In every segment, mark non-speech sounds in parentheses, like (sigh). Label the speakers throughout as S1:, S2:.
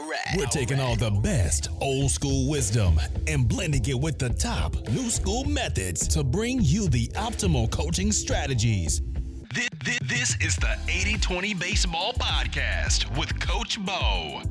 S1: right. We're taking all the best old school wisdom and blending it with the top new school methods to bring you the optimal coaching strategies. This, this, this is the 80 20 Baseball Podcast with Coach Bo.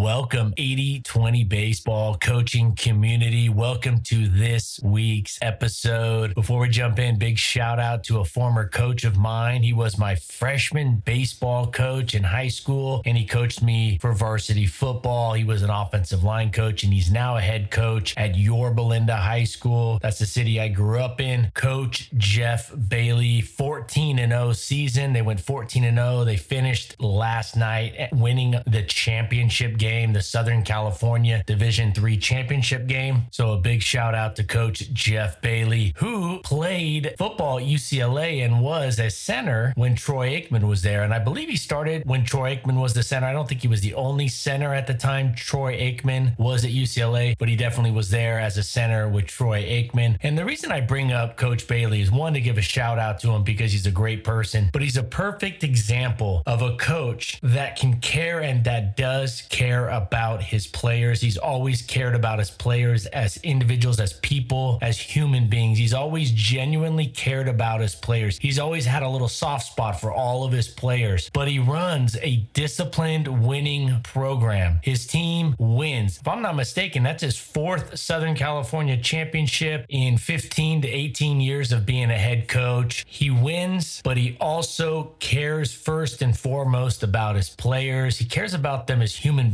S2: Welcome, 80 20 baseball coaching community. Welcome to this week's episode. Before we jump in, big shout out to a former coach of mine. He was my freshman baseball coach in high school, and he coached me for varsity football. He was an offensive line coach, and he's now a head coach at Yorba Linda High School. That's the city I grew up in. Coach Jeff Bailey, 14 and 0 season. They went 14 and 0. They finished last night eh, winning the championship championship game, the Southern California Division Three championship game. So a big shout out to Coach Jeff Bailey, who played football at UCLA and was a center when Troy Aikman was there. And I believe he started when Troy Aikman was the center. I don't think he was the only center at the time. Troy Aikman was at UCLA, but he definitely was there as a center with Troy Aikman. And the reason I bring up Coach Bailey is one to give a shout out to him because he's a great person, but he's a perfect example of a coach that can care and that does care about his players. He's always cared about his players as individuals, as people, as human beings. He's always genuinely cared about his players. He's always had a little soft spot for all of his players, but he runs a disciplined winning program. His team wins. If I'm not mistaken, that's his fourth Southern California championship in 15 to 18 years of being a head coach. He wins, but he also cares first and foremost about his players. He cares about them as human human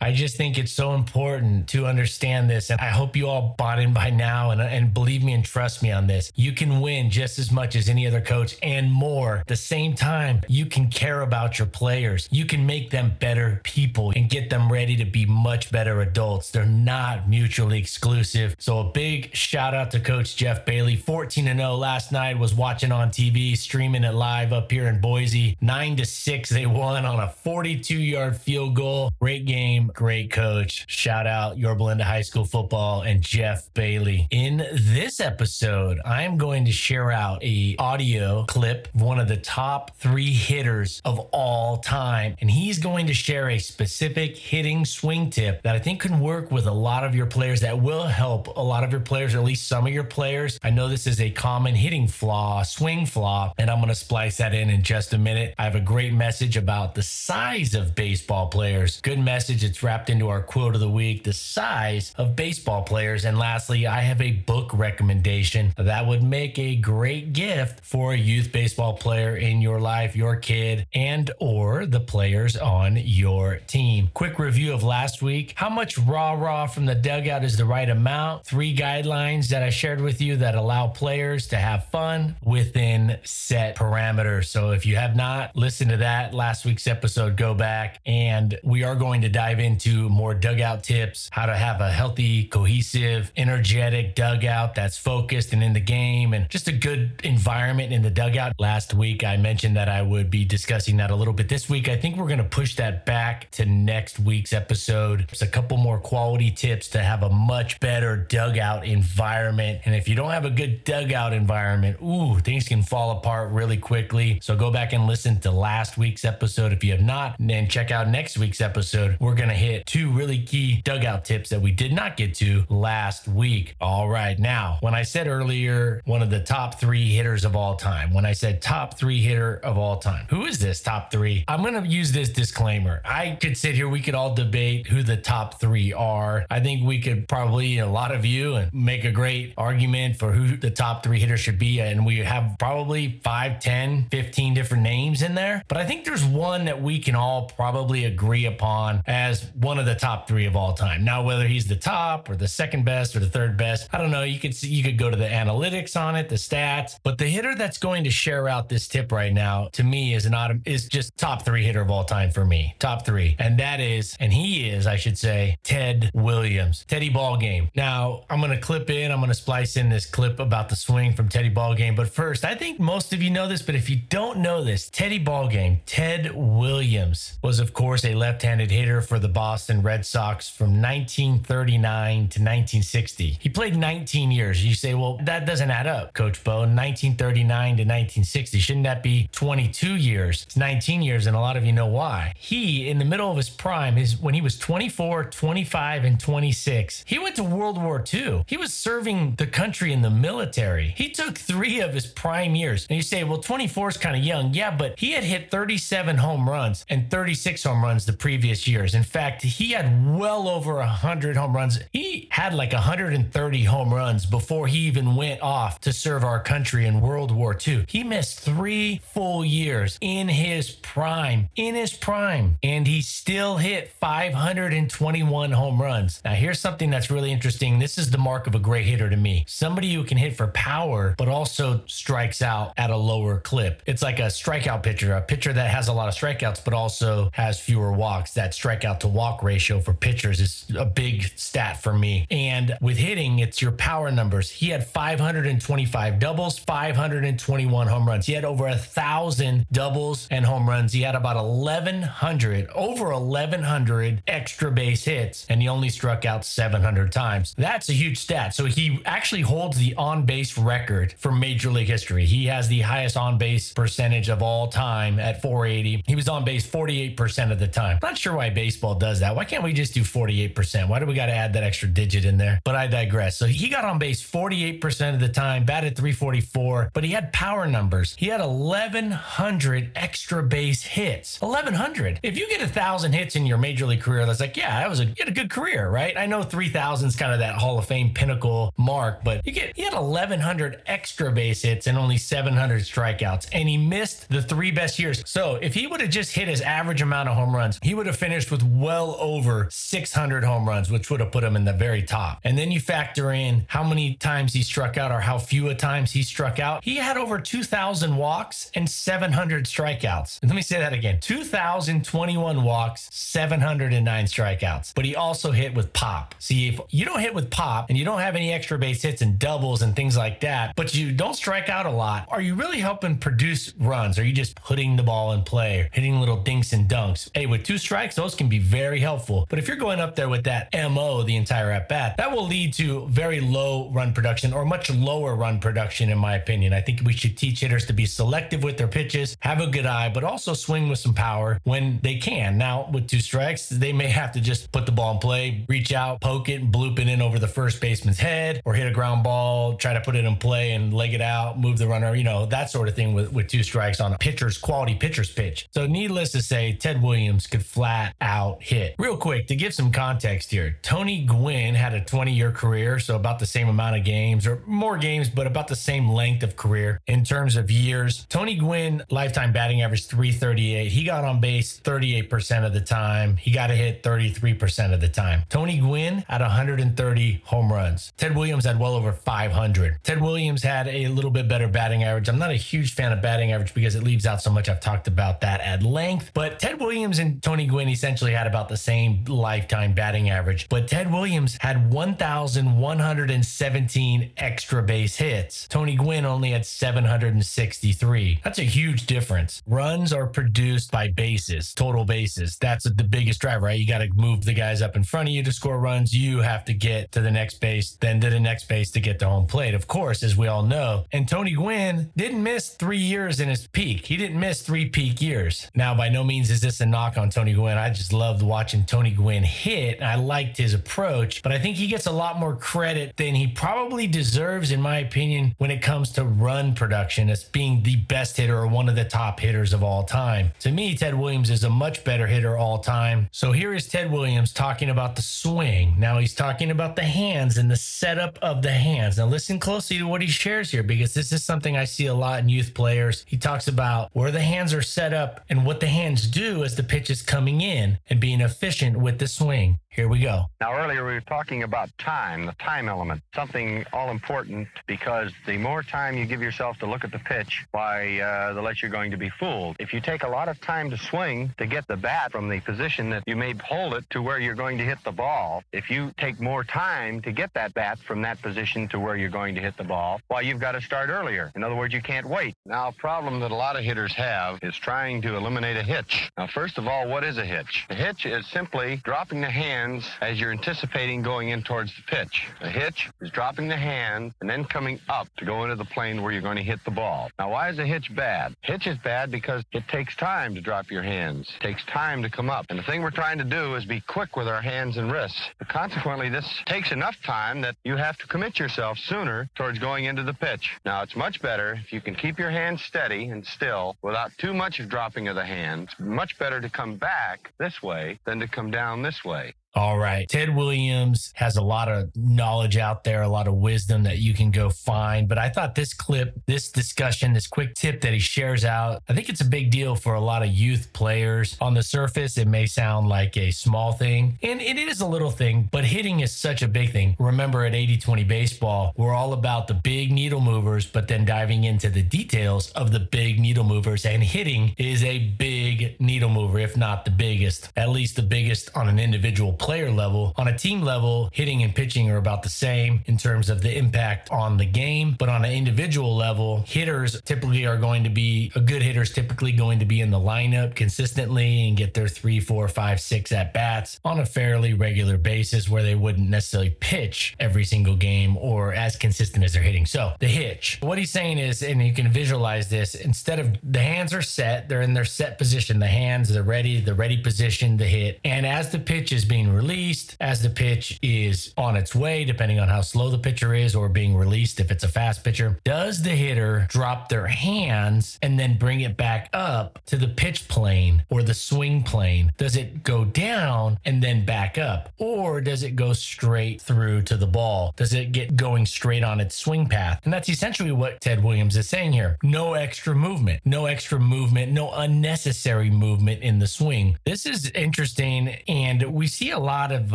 S2: I just think it's so important to understand this. And I hope you all bought in by now and, and believe me and trust me on this. You can win just as much as any other coach and more. At the same time, you can care about your players. You can make them better people and get them ready to be much better adults. They're not mutually exclusive. So a big shout out to Coach Jeff Bailey. 14 and 0 last night was watching on TV, streaming it live up here in Boise. 9 to 6 they won on a 42 yard field goal. Great game, great coach. Shout out Yorba Linda High School football and Jeff Bailey. In this episode, I am going to share out a audio clip of one of the top three hitters of all time, and he's going to share a specific hitting swing tip that I think can work with a lot of your players. That will help a lot of your players, or at least some of your players. I know this is a common hitting flaw, swing flaw, and I'm going to splice that in in just a minute. I have a great message about the size of baseball players. Good good message. It's wrapped into our quote of the week, the size of baseball players. And lastly, I have a book recommendation that would make a great gift for a youth baseball player in your life, your kid, and or the players on your team. Quick review of last week. How much raw raw from the dugout is the right amount? Three guidelines that I shared with you that allow players to have fun within set parameters. So if you have not listened to that last week's episode, go back and we are going to dive into more dugout tips, how to have a healthy, cohesive, energetic dugout that's focused and in the game, and just a good environment in the dugout. Last week, I mentioned that I would be discussing that a little bit. This week, I think we're going to push that back to next week's episode. There's a couple more quality tips to have a much better dugout environment. And if you don't have a good dugout environment, ooh, things can fall apart really quickly. So go back and listen to last week's episode if you have not, and then check out next week's episode we're going to hit two really key dugout tips that we did not get to last week. All right. Now, when I said earlier, one of the top three hitters of all time, when I said top three hitter of all time, who is this top three? I'm going to use this disclaimer. I could sit here, we could all debate who the top three are. I think we could probably, a lot of you, and make a great argument for who the top three hitters should be. And we have probably 5, 10, 15 different names in there. But I think there's one that we can all probably agree upon on as one of the top three of all time. Now, whether he's the top or the second best or the third best, I don't know. You could see, you could go to the analytics on it, the stats, but the hitter that's going to share out this tip right now to me is an not is just top three hitter of all time for me, top three, and that is, and he is, I should say, Ted Williams, Teddy Ball Game. Now, I'm gonna clip in, I'm gonna splice in this clip about the swing from Teddy Ball Game, but first, I think most of you know this, but if you don't know this, Teddy Ball Game, Ted Williams was of course a left-handed hitter for the Boston Red Sox from 1939 to 1960. He played 19 years. You say, well, that doesn't add up, Coach Bo. 1939 to 1960. Shouldn't that be 22 years? It's 19 years, and a lot of you know why. He, in the middle of his prime, is when he was 24, 25, and 26. He went to World War II. He was serving the country in the military. He took three of his prime years. And you say, well, 24 is kind of young. Yeah, but he had hit 37 home runs and 36 home runs the previous years. In fact, he had well over 100 home runs. He had like 130 home runs before he even went off to serve our country in World War II. He missed three full years in his prime, in his prime, and he still hit 521 home runs. Now, here's something that's really interesting. This is the mark of a great hitter to me somebody who can hit for power, but also strikes out at a lower clip. It's like a strikeout pitcher, a pitcher that has a lot of strikeouts, but also has fewer walks. That strikeout to walk ratio for pitchers is a big stat for me. And with hitting, it's your power numbers. He had 525 doubles, 521 home runs. He had over a thousand doubles and home runs. He had about 1,100, over 1,100 extra base hits, and he only struck out 700 times. That's a huge stat. So he actually holds the on base record for Major League history. He has the highest on base percentage of all time at 480. He was on base 48% of the time. Not sure why baseball does that. Why can't we just do 48%? Why do we got to add that extra digit in there? But I digress. So he got on base 48% of the time, batted 344, but he had power numbers. He had 1,100 extra base hits. 1,100. If you get a thousand hits in your major league career, that's like, yeah, that was a, you had a good career, right? I know 3,000 is kind of that Hall of Fame pinnacle mark, but you get he had 1,100 extra base hits and only 700 strikeouts, and he missed the three best years. So if he would have just hit his average amount of home runs, he would have finished with well over 600 home runs, which would have put him in the very top. And then you factor in how many times he struck out or how few times he struck out. He had over 2,000 walks and 700 strikeouts. And let me say that again 2,021 walks, 709 strikeouts. But he also hit with pop. See, if you don't hit with pop and you don't have any extra base hits and doubles and things like that, but you don't strike out a lot, are you really helping produce runs? Are you just putting the ball in play, hitting little dinks and dunks? Hey, with two strikes, those can be very helpful. But if you're going up there with that MO the entire at bat, that will lead to very low run production or much lower run production, in my opinion. I think we should teach hitters to be selective with their pitches, have a good eye, but also swing with some power when they can. Now, with two strikes, they may have to just put the ball in play, reach out, poke it, and bloop it in over the first baseman's head, or hit a ground ball, try to put it in play and leg it out, move the runner, you know, that sort of thing with, with two strikes on a pitcher's quality pitcher's pitch. So, needless to say, Ted Williams could flat out hit. Real quick, to give some context here, Tony Gwynn had a 20 year career, so about the same amount of games or more games, but about the same length of career in terms of years. Tony Gwynn, lifetime batting average 338. He got on base 38% of the time. He got a hit 33% of the time. Tony Gwynn had 130 home runs. Ted Williams had well over 500. Ted Williams had a little bit better batting average. I'm not a huge fan of batting average because it leaves out so much. I've talked about that at length. But Ted Williams and Tony Gwynn essentially had about the same lifetime batting average. But Ted Williams had 1,117 extra base hits. Tony Gwynn only had 763. That's a huge difference. Runs are produced by bases, total bases. That's the biggest driver, right? You got to move the guys up in front of you to score runs. You have to get to the next base, then to the next base to get to home plate, of course, as we all know. And Tony Gwynn didn't miss three years in his peak. He didn't miss three peak years. Now, by no means is this a knock on Tony Gwynn. I just loved watching Tony Gwynn hit. I liked his approach, but I think he gets a lot more credit than he probably deserves, in my opinion, when it comes to run production as being the best hitter or one of the top hitters of all time. To me, Ted Williams is a much better hitter all time. So here is Ted Williams talking about the swing. Now he's talking about the hands and the setup of the hands. Now listen closely to what he shares here because this is something I see a lot in youth players. He talks about where the hands are set up and what the hands do as the pitch is coming in and being efficient with the swing. Here we go.
S3: Now, earlier we were talking about time, the time element, something all important because the more time you give yourself to look at the pitch, why, uh, the less you're going to be fooled. If you take a lot of time to swing to get the bat from the position that you may hold it to where you're going to hit the ball, if you take more time to get that bat from that position to where you're going to hit the ball, why, you've got to start earlier. In other words, you can't wait. Now, a problem that a lot of hitters have is trying to eliminate a hitch. Now, first of all, what is a hitch? A hitch is simply dropping the hand hands as you're anticipating going in towards the pitch. A hitch is dropping the hand and then coming up to go into the plane where you're going to hit the ball. Now, why is a hitch bad? Hitch is bad because it takes time to drop your hands. It takes time to come up. And the thing we're trying to do is be quick with our hands and wrists. But consequently, this takes enough time that you have to commit yourself sooner towards going into the pitch. Now, it's much better if you can keep your hands steady and still without too much of dropping of the hands. Much better to come back this way than to come down this way.
S2: All right. Ted Williams has a lot of knowledge out there, a lot of wisdom that you can go find. But I thought this clip, this discussion, this quick tip that he shares out, I think it's a big deal for a lot of youth players. On the surface, it may sound like a small thing, and it is a little thing, but hitting is such a big thing. Remember at 80 20 baseball, we're all about the big needle movers, but then diving into the details of the big needle movers. And hitting is a big needle mover, if not the biggest, at least the biggest on an individual player level. On a team level, hitting and pitching are about the same in terms of the impact on the game. But on an individual level, hitters typically are going to be a good hitter's typically going to be in the lineup consistently and get their three, four, five, six at bats on a fairly regular basis where they wouldn't necessarily pitch every single game or as consistent as they're hitting. So the hitch, what he's saying is, and you can visualize this, instead of the hands are set, they're in their set position. The hands, they're ready, the ready position to hit. And as the pitch is being released as the pitch is on its way, depending on how slow the pitcher is, or being released if it's a fast pitcher. Does the hitter drop their hands and then bring it back up to the pitch plane or the swing plane? Does it go down and then back up? Or does it go straight through to the ball? Does it get going straight on its swing path? And that's essentially what Ted Williams is saying here. No extra movement, no extra movement, no unnecessary movement in the swing. This is interesting. And we see a lot of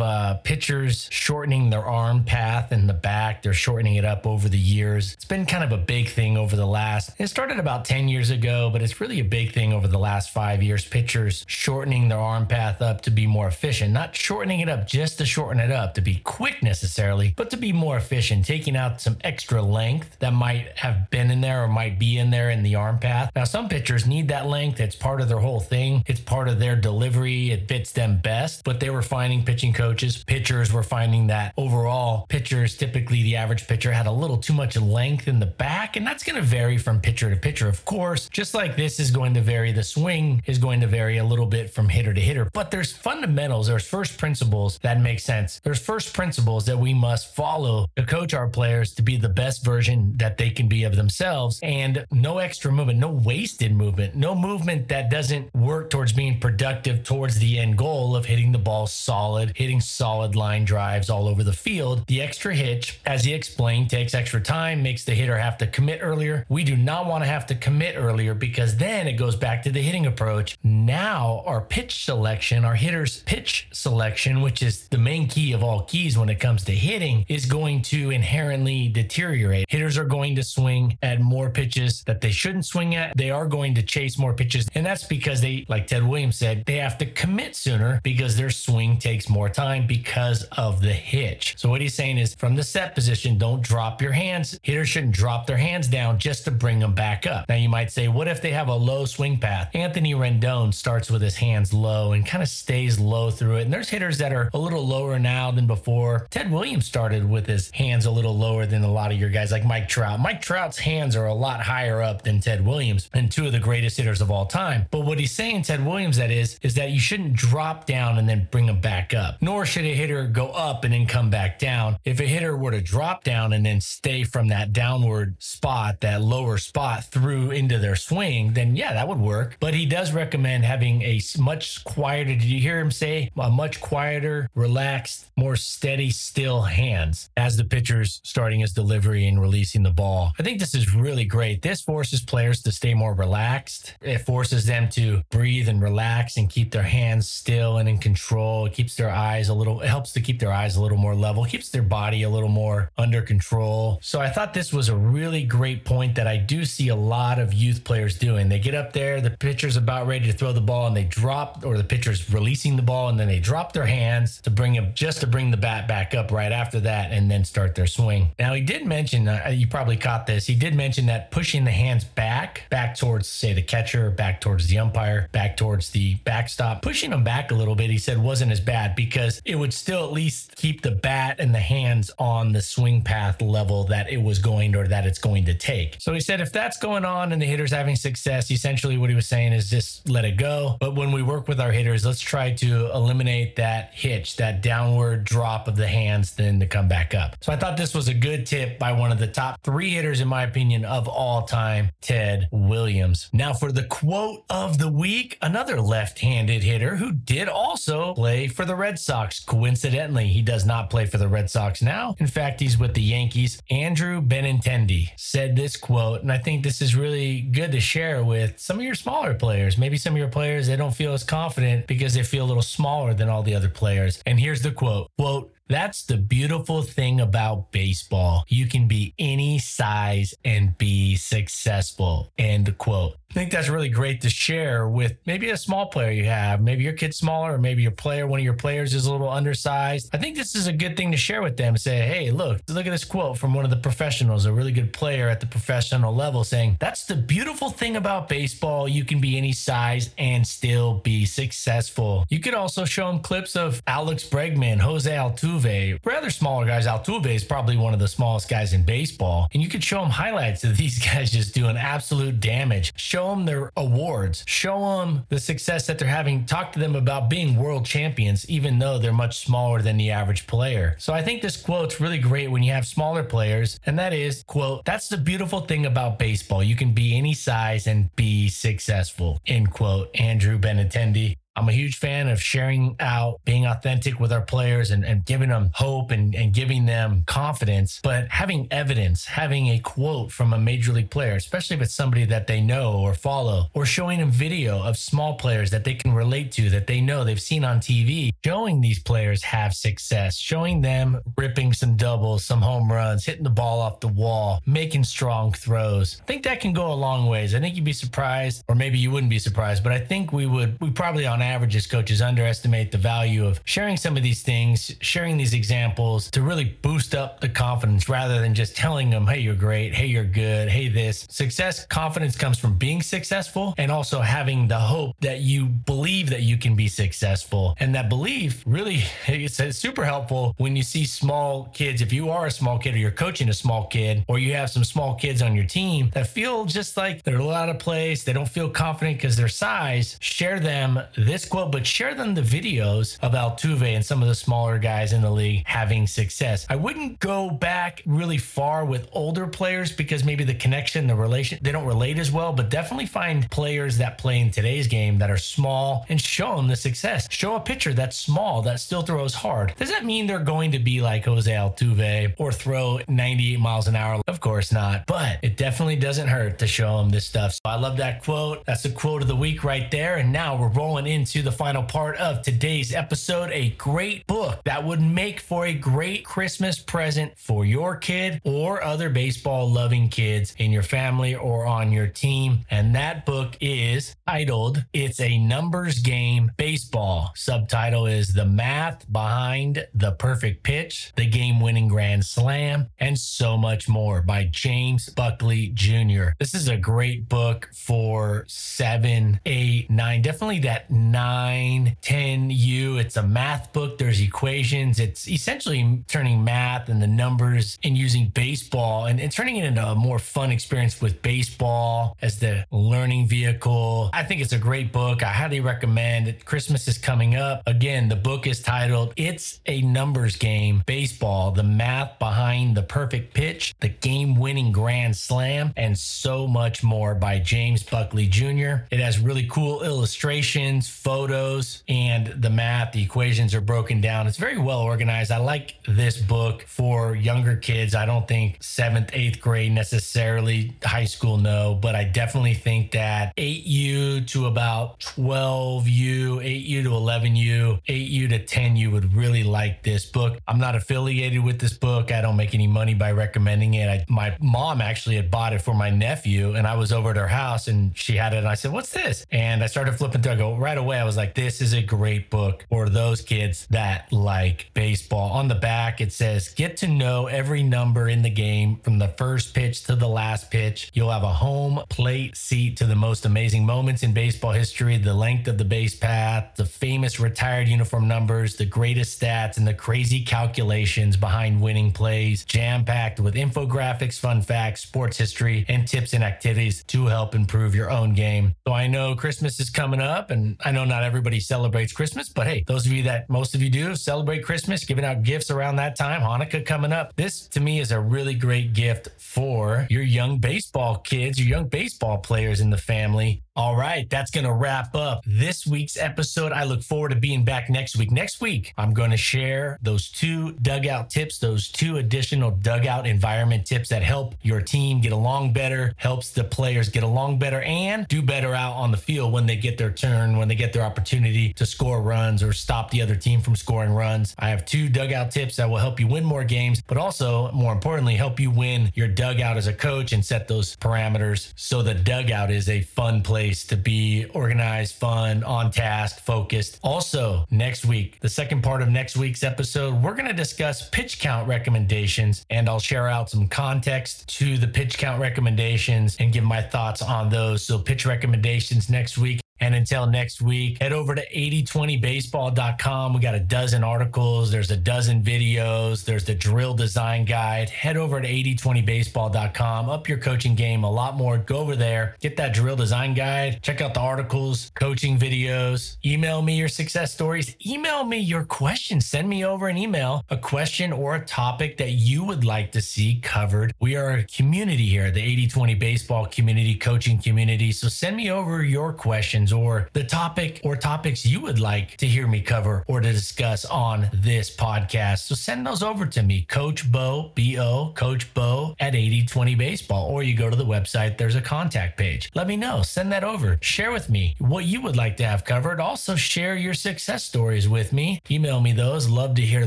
S2: uh, pitchers shortening their arm path in the back. They're shortening it up over the years. It's been kind of a big thing over the last, it started about 10 years ago, but it's really a big thing over the last five years. Pitchers shortening their arm path up to be more efficient, not shortening it up just to shorten it up to be quick necessarily, but to be more efficient, taking out some extra length that might have been in there or might be in there in the arm path. Now, some pitchers need that length. It's part of their whole thing, it's part of their delivery. It fits them best, but they were finding pitching coaches, pitchers were finding that overall pitchers, typically the average pitcher had a little too much length in the back. And that's going to vary from pitcher to pitcher, of course. Just like this is going to vary, the swing is going to vary a little bit from hitter to hitter. But there's fundamentals, there's first principles that make sense. There's first principles that we must follow to coach our players to be the best version that they can be of themselves. And no extra movement, no wasted movement, no movement that doesn't work towards being productive towards the end goal of hitting the ball solid, hitting solid line drives all over the field. The extra hitch, as he explained, takes extra time, makes the hitter have to commit earlier. We do not want to have to commit earlier because then it goes back to the hitting approach. Now, our pitch selection, our hitter's pitch selection, which is the main key of all keys when it comes to hitting, is going to inherently deteriorate. Hitters are going to swing at more pitches that they shouldn't swing at. They are going to chase more pitches. And that's because they, like Ted Williams said, they have to commit sooner because their swing takes more time because of the hitch. So what he's saying is from the set position, don't drop your hands. Hitters shouldn't drop their hands down just to bring them back up. Now you might say, what if they have a low swing path? Anthony Rendon starts with his hands low and kind of stays low through it. And there's hitters that are a little lower now than before. Ted Williams started with his hands a little lower than a lot of your guys like Mike Trout. Mike Trout's hands are a lot higher up than Ted Williams and two of the greatest hitters of all time. But what he's saying, Ted Williams, that is, is that you shouldn't drop down and then bring them back up. Nor should a hitter go up and then come back down. If a hitter were to drop down and then stay from that downward spot, that lower spot through into their swing, then yeah, that would work. But he does recommend having a much quieter, did you hear him say, a much quieter, relaxed, more steady, still hands as the pitcher's starting his delivery and releasing the ball. I think this is really great. This forces players to stay more relaxed. It forces them to breathe and relax and keep their hands still and in control. It keeps their eyes a little, it helps to keep their eyes a little more level, keeps their body a little more under control. So I thought this was a really great point that I do see a lot of youth players doing. They get up there, the pitcher's about ready to throw the ball and they drop, or the pitcher's releasing the ball and then they drop their hands to bring him just to bring the bat back up right after that and then start their swing. Now, he did mention, uh, you probably caught this, he did mention that pushing the hands back, back towards, say, the catcher, back towards the umpire, back towards the backstop, pushing them back a little bit, he said wasn't as bad because it would still at least keep the bat and the hands on the swing path level that it was going or that it's going to take. So he said if that's going on and the hitter's having success, essentially what he was saying is just let it go. But when we work with our hitters, let's try to eliminate that hitch, that downward drop of the hands, then to come back up. So I thought this was a good tip by one of the top three hitters, in my opinion, of all time, Ted Williams. Now for the quote of the week, another left handed hitter who did also play for the Red Sox. Coincidentally, he does not play for the Red Sox now. In fact, he's with the Yankees. Andrew Benintendi said this quote, and I think this is really good to share with some of your smaller players. Maybe some of your players, they don't feel as confident because they feel a little smaller than all the other players. And here's the quote quote, that's the beautiful thing about baseball. You can be any size and be successful. End quote. I think that's really great to share with maybe a small player you have. Maybe your kid's smaller, or maybe your player, one of your players is a little undersized. I think this is a good thing to share with them. Say, hey, look, look at this quote from one of the professionals, a really good player at the professional level, saying, That's the beautiful thing about baseball. You can be any size and still be successful. You could also show them clips of Alex Bregman, Jose Altuve, rather smaller guys. Altuve is probably one of the smallest guys in baseball. And you could show them highlights of (laughs) these guys just doing absolute damage. Show show them their awards, show them the success that they're having, talk to them about being world champions, even though they're much smaller than the average player. So I think this quote's really great when you have smaller players, and that is, quote, that's the beautiful thing about baseball. You can be any size and be successful, end quote. Andrew Benintendi. I'm a huge fan of sharing out, being authentic with our players and, and giving them hope and, and giving them confidence, but having evidence, having a quote from a major league player, especially if it's somebody that they know or follow, or showing them video of small players that they can relate to, that they know they've seen on TV, showing these players have success, showing them ripping some doubles, some home runs, hitting the ball off the wall, making strong throws. I think that can go a long ways. I think you'd be surprised, or maybe you wouldn't be surprised, but I think we would, we probably on average as coaches underestimate the value of sharing some of these things, sharing these examples to really boost up the confidence rather than just telling them, hey, you're great, hey, you're good, hey, this. Success, confidence comes from being successful and also having the hope that you believe that you can be successful. And that belief really (laughs) is super helpful when you see small kids. If you are a small kid or you're coaching a small kid or you have some small kids on your team that feel just like they're a lot of place, they don't feel confident because their size, share them this quote, but share them the videos of Altuve and some of the smaller guys in the league having success. I wouldn't go back really far with older players because maybe the connection, the relation, they don't relate as well, but definitely find players that play in today's game that are small and show them the success. Show a pitcher that's small that still throws hard. Does that mean they're going to be like Jose Altuve or throw 98 miles an hour? Of course not, but it definitely doesn't hurt to show them this stuff. So I love that quote. That's the quote of the week right there. And now we're rolling into the final part of today's episode. A great book that would make for a great Christmas present for your kid or other baseball loving kids in your family or on your team. And that book is titled It's a Numbers Game Baseball. Subtitle is The Math Behind the Perfect Pitch, the Game Winning Grand Slam, and so much more by James Buckley Jr. This is a great book for seven, eight, nine, definitely that nine, 10 U. It's a math book. There's equations. It's essentially turning math and the numbers and using baseball and, and turning it into a more fun experience with baseball as the learning vehicle. I think it's a great book. I highly recommend it. Christmas is coming up. Again, the book is titled It's a Numbers Game Baseball, the math behind the perfect pitch, the game winning grand slam, and so much more by James Buckley Jr. It has really cool illustrations photos and the math, the equations are broken down. It's very well organized. I like this book for younger kids. I don't think seventh, eighth grade necessarily, high school, no, but I definitely think that 8U to about 12U, 8U to 11U, 8U to 10U would really like this book. I'm not affiliated with this book. I don't make any money by recommending it. I, my mom actually had bought it for my nephew, and I was over at her house and she had it. And I said, What's this? And I started flipping through. I go, Right away, I was like, This is a great book for those kids that like baseball. On the back, it says, Get to know every number in the game from the first pitch to the last pitch. You'll have a home plate seat to the most amazing moments in baseball history, the length of the base path, the famous retired uniform numbers, the greatest stats, and the crazy calculations behind winning plays, jam packed with infographics, fun facts, sports history, and tips and activities to help improve your own game. So I know Christmas is coming up, and I know not everybody celebrates Christmas, but hey, those of you that most of you do celebrate Christmas, giving out gifts around that time, Hanukkah coming up. This to me is a really great gift for your young baseball kids, your young baseball players in the family. All right, that's going to wrap up this week's episode. I look forward to being back next week. Next week, I'm going to share those two dugout tips, those two additional dugout environment tips that help your team get along better, helps the players get along better, and do better out on the field when they get their turn, when they get their opportunity to score runs or stop the other team from scoring runs. I have two dugout tips that will help you win more games, but also, more importantly, help you win your dugout as a coach and set those parameters so the dugout is a fun place place to be organized, fun, on task, focused. Also, next week, the second part of next week's episode, we're going to discuss pitch count recommendations and I'll share out some context to the pitch count recommendations and give my thoughts on those. So, pitch recommendations next week. And until next week, head over to 8020baseball.com. We got a dozen articles, there's a dozen videos, there's the drill design guide. Head over to 8020baseball.com. Up your coaching game a lot more. Go over there, get that drill design guide, check out the articles, coaching videos. Email me your success stories. Email me your questions. Send me over an email, a question or a topic that you would like to see covered. We are a community here, the 8020 baseball community, coaching community. So send me over your questions questions or the topic or topics you would like to hear me cover or to discuss on this podcast. So send those over to me, Coach Bo, B O, Coach Bo at 8020 Baseball, or you go to the website, there's a contact page. Let me know, send that over. Share with me what you would like to have covered. Also, share your success stories with me. Email me those, love to hear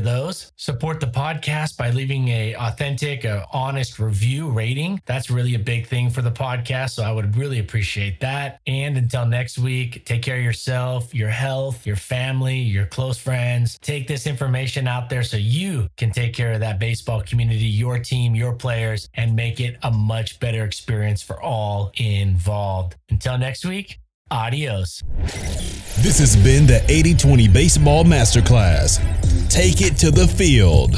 S2: those. Support the podcast by leaving a authentic, a honest review rating. That's really a big thing for the podcast. So I would really appreciate that. And until next week, week. Take care of yourself, your health, your family, your close friends. Take this information out there so you can take care of that baseball community, your team, your players, and make it a much better experience for all involved. Until next week, adios.
S1: This has been the 80 20 Baseball Masterclass. Take it to the field.